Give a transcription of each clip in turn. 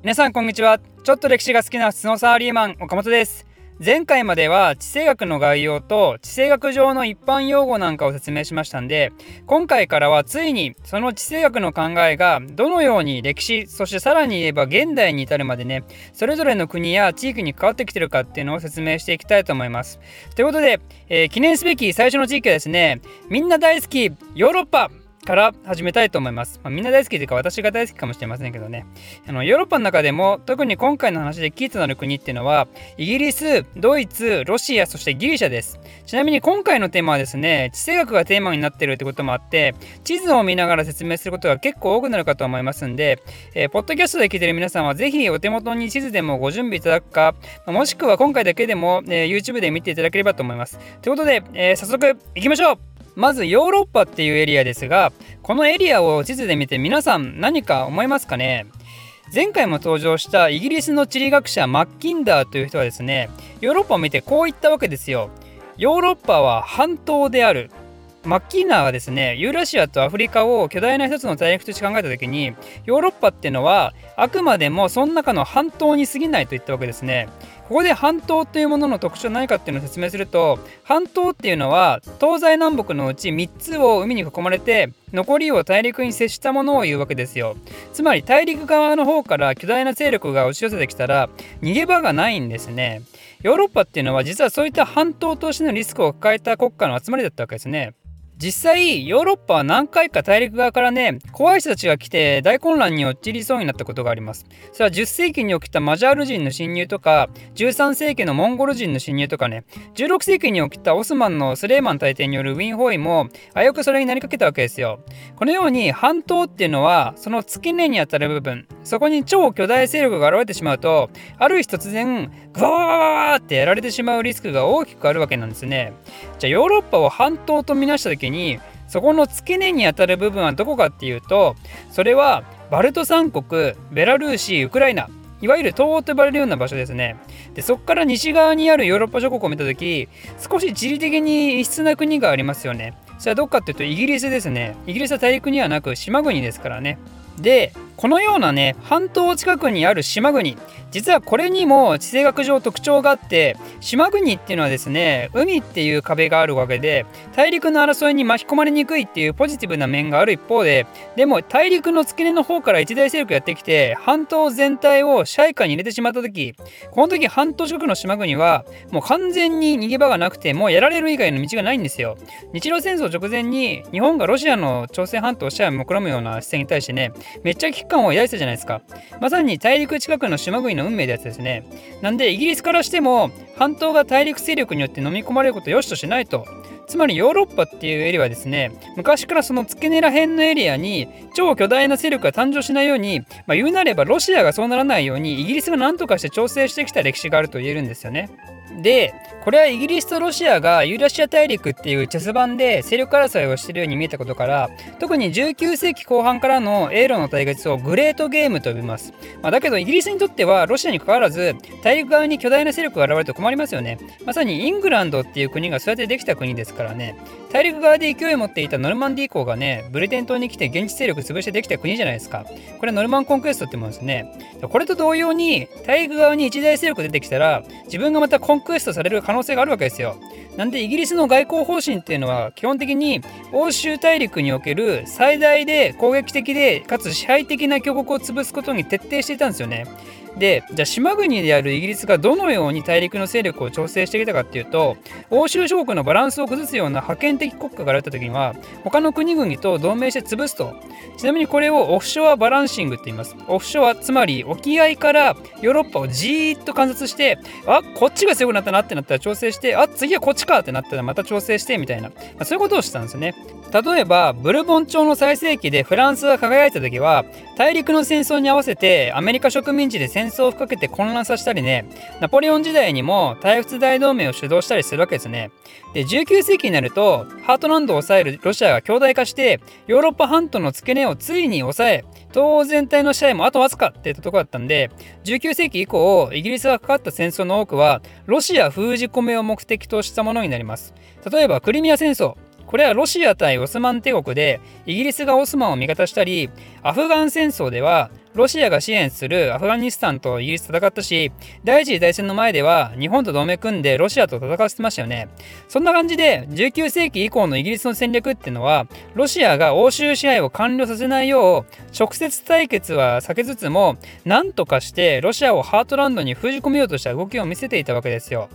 皆さんこんにちは。ちょっと歴史が好きな普通のサーリーマン岡本です。前回までは地政学の概要と地政学上の一般用語なんかを説明しましたんで今回からはついにその地政学の考えがどのように歴史そしてさらに言えば現代に至るまでねそれぞれの国や地域に変わってきてるかっていうのを説明していきたいと思います。ということで、えー、記念すべき最初の地域はですねみんな大好きヨーロッパ。から始めたいと思います。まあ、みんな大好きというか私が大好きかもしれませんけどね。あのヨーロッパの中でも特に今回の話でキーとなる国っていうのはイギリス、ドイツ、ロシア、そしてギリシャです。ちなみに今回のテーマはですね、地政学がテーマになってるってこともあって地図を見ながら説明することが結構多くなるかと思いますんで、えー、ポッドキャストで聞いてる皆さんはぜひお手元に地図でもご準備いただくか、もしくは今回だけでも、えー、YouTube で見ていただければと思います。ということで、えー、早速行きましょうまずヨーロッパっていうエリアですがこのエリアを地図で見て皆さん何か思いますかね？前回も登場したイギリスの地理学者マッキンダーという人はですねヨーロッパを見てこう言ったわけですよ。ヨーロッパは半島である。マッキーナーはですねユーラシアとアフリカを巨大な一つの大陸として考えた時にヨーロッパっていうのはあくまでもその中の半島に過ぎないと言ったわけですね。ここで半島というものの特徴は何かっていうのを説明すると半島っていうのは東西南北のうち3つを海に囲まれて残りを大陸に接したものを言うわけですよ。つまり大陸側の方から巨大な勢力が押し寄せてきたら逃げ場がないんですね。ヨーロッパっていうのは実はそういった半島としてのリスクを抱えた国家の集まりだったわけですね。実際ヨーロッパは何回か大陸側からね怖い人たちが来て大混乱に陥りそうになったことがあります。それは10世紀に起きたマジャール人の侵入とか13世紀のモンゴル人の侵入とかね。16世紀に起きたオスマンのスレーマン大帝によるウィンホイも危うくそれになりかけたわけですよ。このように半島っていうのはその付け根にあたる部分。そこに超巨大勢力が現れてしまうとある日突然グワワワワってやられてしまうリスクが大きくあるわけなんですね。じゃあヨーロッパを半島とみなした時にそこの付け根にあたる部分はどこかっていうとそれはバルト三国ベラルーシウクライナいわゆる東欧と呼ばれるような場所ですね。でそこから西側にあるヨーロッパ諸国を見た時少し地理的に異質な国がありますよね。それはどっかっていうとイギリスですね。イギリスは大陸にはなく島国ですからね。でこのようなね半島近くにある島国。実はこれにも地政学上特徴があって島国っていうのはですね海っていう壁があるわけで大陸の争いに巻き込まれにくいっていうポジティブな面がある一方ででも大陸の付け根の方から一大勢力やってきて半島全体を支配下に入れてしまった時この時半島近くの島国はもう完全に逃げ場がなくてもうやられる以外の道がないんですよ。日露戦争直前に日本がロシアの朝鮮半島を支配を目論むような姿勢に対してねめっちゃ感を抱いてたじゃないですかまさに大陸近くの島国の運命ってやつですね。なんでイギリスからしても半島が大陸勢力によって飲み込まれることを良しとしないと。つまりヨーロッパっていうエリアはですね昔からその付け根ら辺のエリアに超巨大な勢力が誕生しないように、まあ、言うなればロシアがそうならないようにイギリスが何とかして調整してきた歴史があると言えるんですよね。でこれはイギリスとロシアがユーラシア大陸っていうチェス盤で勢力争いをしているように見えたことから特に19世紀後半からの英ロの対決をグレートゲームと呼びます、まあ、だけどイギリスにとってはロシアにかかわらず大陸側に巨大な勢力が現れると困りますよね。まさにイングランドっていう国がそうやってできた国ですからね。大陸側で勢いを持っていたノルマンディー港がねブリテン島に来て現地勢力潰してできた国じゃないですか。これノルマンコンクエストってもんですね。これと同様に大陸側に一大勢力出てきたら自分がまたコンクエストされる可能能性があるわけですよなんでイギリスの外交方針っていうのは基本的に欧州大陸における最大で攻撃的でかつ支配的な強国を潰すことに徹底していたんですよね。でじゃあ島国であるイギリスがどのように大陸の勢力を調整してきたかっていうと欧州諸国のバランスを崩すような覇権的国家が現れた時には他の国々と同盟して潰すと。ちなみにこれをオフショアバランシングって言います。オフショアつまり沖合からヨーロッパをじーっと観察してあこっちが強くなったなってなったら調整してあ次はこっちかってなったらまた調整してみたいな、まあ、そういうことをしたんですよね。例えばブルボン朝の最盛期でフランスが輝いた時は大陸の戦争に合わせてアメリカ植民地で戦戦争を吹っかけて混乱させたりね。ナポレオン時代にも大仏大同盟を主導したりするわけですね。で19世紀になるとハートランドを抑えるロシアが強大化してヨーロッパ半島の付け根をついに抑え東欧全体の支配もあとわずかっていったとこだったんで19世紀以降イギリスがかかった戦争の多くはロシア封じ込めを目的としたものになります。例えばクリミア戦争。これはロシア対オスマン帝国でイギリスがオスマンを味方したりアフガン戦争ではロシアが支援するアフガニスタンとイギリス戦ったし、第一次大戦の前では日本と同盟組んでロシアと戦わせてましたよね。そんな感じで19世紀以降のイギリスの戦略っていうのは、ロシアが欧州支配を完了させないよう、直接対決は避けつつも、何とかしてロシアをハートランドに封じ込めようとした動きを見せていたわけですよ。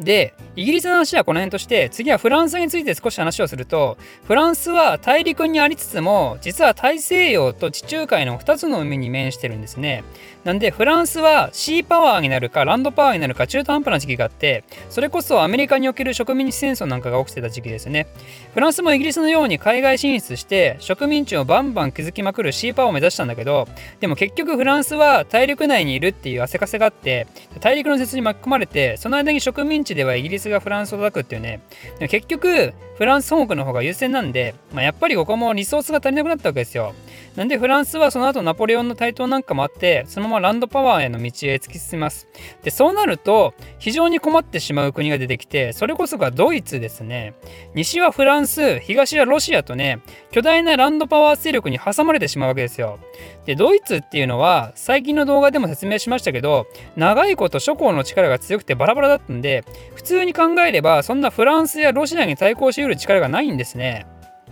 で、イギリスの話はこの辺として、次はフランスについて少し話をすると、フランスは大陸にありつつも、実は大西洋と地中海の2つの海に面してるんですね。なんで、フランスはシーパワーになるか、ランドパワーになるか、中途半端な時期があって、それこそアメリカにおける植民地戦争なんかが起きてた時期ですね。フランスもイギリスのように海外進出して、植民地をバンバン築きまくるシーパワーを目指したんだけど、でも結局フランスは大陸内にいるっていう汗かせがあって、大陸の説に巻き込まれて、その間に植民地ではイギリスがフランスを叩くっていうね、結局、フランス本国の方が優先なんで、まあ、やっぱりここもリソースが足りなくなったわけですよ。なんでフランスはその後ナポレオンの台頭なんかもあって、そのままランドパワーへの道へ突き進みます。で、そうなると、非常に困ってしまう国が出てきて、それこそがドイツですね。西はフランス、東はロシアとね、巨大なランドパワー勢力に挟まれてしまうわけですよ。で、ドイツっていうのは、最近の動画でも説明しましたけど、長いこと諸侯の力が強くてバラバラだったんで、普通に考えれば、そんなフランスやロシアに対抗しうる力がないんですね。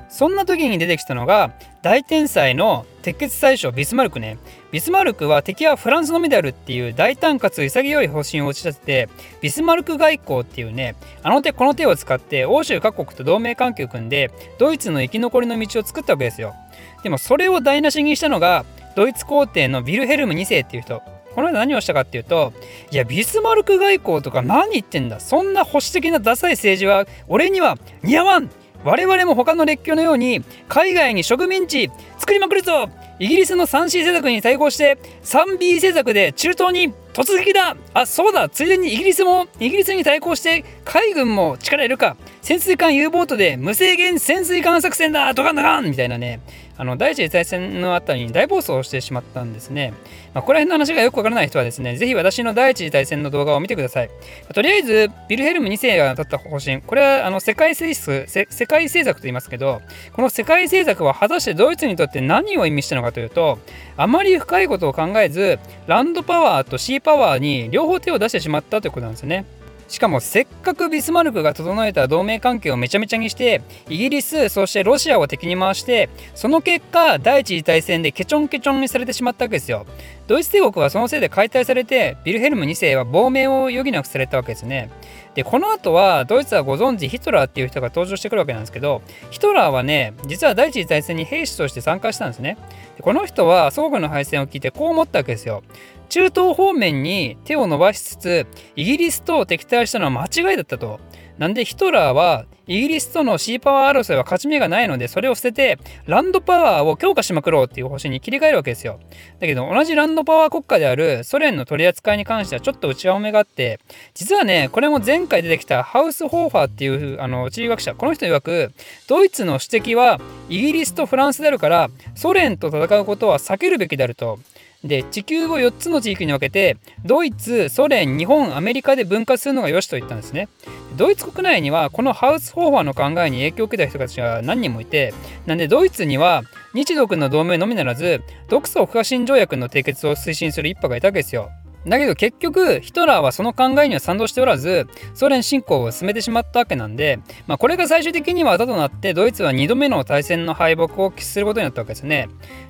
そんな時に出てきたのが大天才の鉄血宰相ビスマルクね。ビスマルクは敵はフランスのみであるっていう大胆かつ潔い方針を打ち立ててビスマルク外交っていうねあの手この手を使って欧州各国と同盟関係を組んでドイツの生き残りの道を作ったわけですよ。でもそれを台無しにしたのがドイツ皇帝のヴィルヘルム2世っていう人。この間何をしたかっていうと、いや、ビスマルク外交とか何言ってんだ。そんな保守的なダサい政治は俺には似合わん。我々も他の列強のように海外に植民地作りまくるぞ。イギリスの 3C 政策に対抗して 3B 政策で中東に突撃だ。あそうだ。ついでにイギリスもイギリスに対抗して海軍も力いるか。潜水艦 U ボートで無制限潜水艦作戦だ。ドカンドカン。みたいなね。あの第一次大戦のあたりに大暴走をしてしまったんですね。まあ、ここら辺の話がよくわからない人はですね、ぜひ私の第一次大戦の動画を見てください。とりあえず、ビルヘルム2世が立った方針、これはあの世界政策世界政策と言いますけど、この世界政策は果たしてドイツにとって何を意味したのかというと、あまり深いことを考えず、ランドパワーとシーパワーパワーに両方手を出してしまったということなんですね。しかもせっかくビスマルクが整えた同盟関係をめちゃめちゃにしてイギリスそしてロシアを敵に回してその結果第一次大戦でケチョンケチョンにされてしまったわけですよドイツ帝国はそのせいで解体されてビルヘルム2世は亡命を余儀なくされたわけですねでこの後はドイツはご存知ヒトラーっていう人が登場してくるわけなんですけどヒトラーはね実は第一次大戦に兵士として参加したんですねでこの人は祖国の敗戦を聞いてこう思ったわけですよ中東方面に手を伸ばしつつイギリスと敵対したのは間違いだったと。なんでヒトラーはイギリスとのシーパワー争いは勝ち目がないのでそれを捨ててランドパワーを強化しまくろうっていう方針に切り替えるわけですよ。だけど同じランドパワー国家であるソ連の取り扱いに関してはちょっと内輪目があって実はねこれも前回出てきたハウス・ホーファーっていうあの地理学者この人曰くドイツの指摘はイギリスとフランスであるからソ連と戦うことは避けるべきであると。で地球を4つの地域に分けてドイツソ連日本アメリカで分割するのが良しと言ったんですね。ドイツ国内にはこのハウスホーファーの考えに影響を受けた人たちが何人もいてなんでドイツには日独の同盟のみならず独ソ不可侵条約の締結を推進する一派がいたわけですよ。だけど結局ヒトラーはその考えには賛同しておらずソ連侵攻を進めてしまったわけなんで、まあ、これが最終的にはあだとなってドイツは2度目の大戦の敗北を喫することになったわけですね。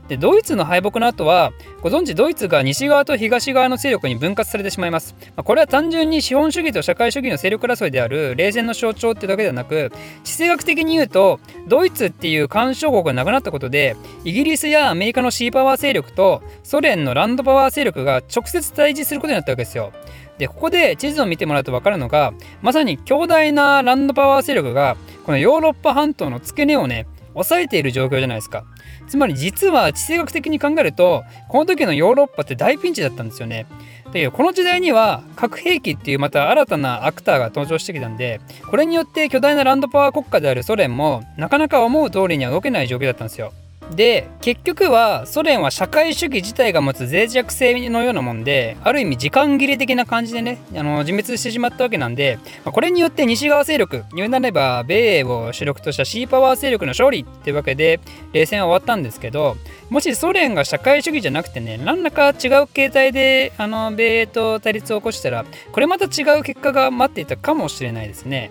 でドイツの敗北の後はご存知ドイツが西側と東側の勢力に分割されてしまいます、まあ、これは単純に資本主義と社会主義の勢力争いである冷戦の象徴ってだけではなく地政学的に言うとドイツっていう干渉国がなくなったことでイギリスやアメリカのシーパワー勢力とソ連のランドパワー勢力が直接対峙することになったわけですよでここで地図を見てもらうと分かるのがまさに強大なランドパワー勢力がこのヨーロッパ半島の付け根をね抑えている状況じゃないですかつまり実は地政学的に考えるとこの時のヨーロッパって大ピンチだったんですよね。だけどこの時代には核兵器っていうまた新たなアクターが登場してきたんでこれによって巨大なランドパワー国家であるソ連もなかなか思う通りには動けない状況だったんですよ。で結局はソ連は社会主義自体が持つ脆弱性のようなもんである意味時間切れ的な感じでねあの自滅してしまったわけなんで、まあ、これによって西側勢力言うなれば米英を主力としたシーパワー勢力の勝利っていうわけで冷戦は終わったんですけどもしソ連が社会主義じゃなくてね何らか違う形態であの米英と対立を起こしたらこれまた違う結果が待っていたかもしれないですね。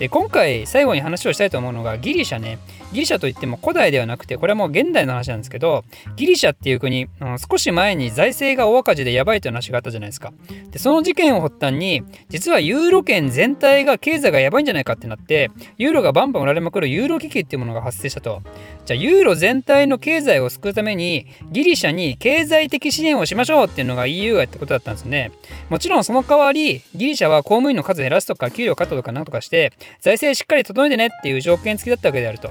で今回最後に話をしたいと思うのがギリシャね。ギリシャといっても古代ではなくてこれはもう現代の話なんですけどギリシャっていう国、うん、少し前に財政が大赤字でやばいという話があったじゃないですか。でその事件を発端に実はユーロ圏全体が経済がやばいんじゃないかってなってユーロがバンバン売られまくるユーロ危機っていうものが発生したと。じゃあユーロ全体の経済を救うためにギリシャに経済的支援をしましょうっていうのが EU がやったことだったんですね。もちろんその代わりギリシャは公務員の数減らすとか給料カットとかなんとかして財政しっかり整えてねっていう条件付きだったわけであると。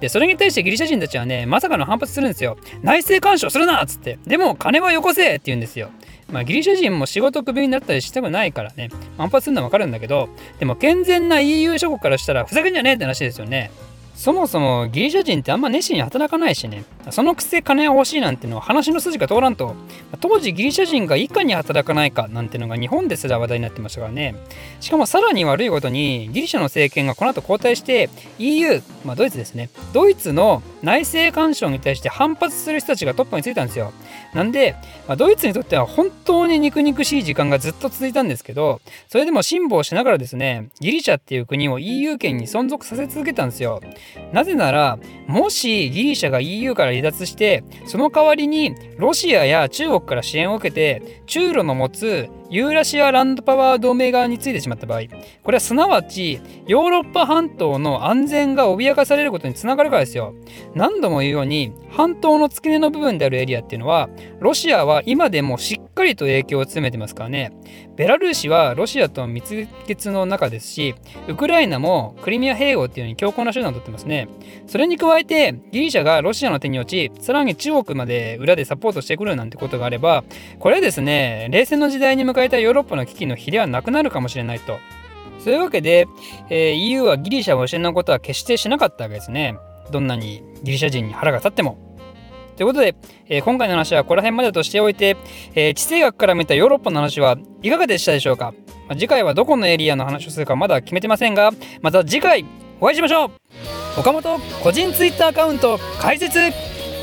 で、それに対してギリシャ人たちはね、まさかの反発するんですよ。内政干渉するなっつって。でも、金はよこせって言うんですよ。まあ、ギリシャ人も仕事クビになったりしたくないからね、反発するのはわかるんだけど、でも健全な EU 諸国からしたら、ふざけんじゃねえって話ですよね。そもそもギリシャ人ってあんま熱心に働かないしね、そのくせ金は欲しいなんてのは話の筋が通らんと、当時ギリシャ人がいかに働かないかなんてのが日本ですら話題になってましたからね。しかもさらに悪いことに、ギリシャの政権がこの後交代して EU、まあドイツですね、ドイツの内政干渉に対して反発する人たちがトップについたんですよ。なんで、まあ、ドイツにとっては本当に肉々しい時間がずっと続いたんですけど、それでも辛抱しながらですね、ギリシャっていう国を EU 圏に存続させ続けたんですよ。なぜなら、もしギリシャが EU から離脱して、その代わりにロシアや中国から支援を受けて、中ロの持つユーラシアランドパワー同盟側についてしまった場合、これはすなわちヨーロッパ半島の安全が脅かされることにつながるからですよ。何度も言うように、半島の付け根の部分であるエリアっていうのは、ロシアは今でもしっかりと影響を強めてますからね。ベラルーシはロシアとの蜜月の中ですし、ウクライナもクリミア併合っていうように強硬な手段を取ってますね。それに加えて、ギリシャがロシアの手に落ち、さらに中国まで裏でサポートしてくるなんてことがあれば、これはですね、冷戦の時代に迎えたヨーロッパの危機の比ではなくなるかもしれないと。そういうわけで、えー、EU はギリシャを失うことは決してしなかったわけですね。どんなにギリシャ人に腹が立っても。ということで、えー、今回の話はここら辺までとしておいて、えー、地政学から見たヨーロッパの話はいかがでしたでしょうか、まあ、次回はどこのエリアの話をするかまだ決めてませんが、また次回お会いしましょう岡本個人 Twitter アカウント開設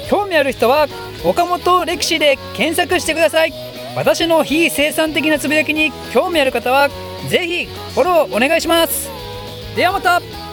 興味ある人は岡本歴史で検索してください私の非生産的なつぶやきに興味ある方は是非フォローお願いします。ではまた。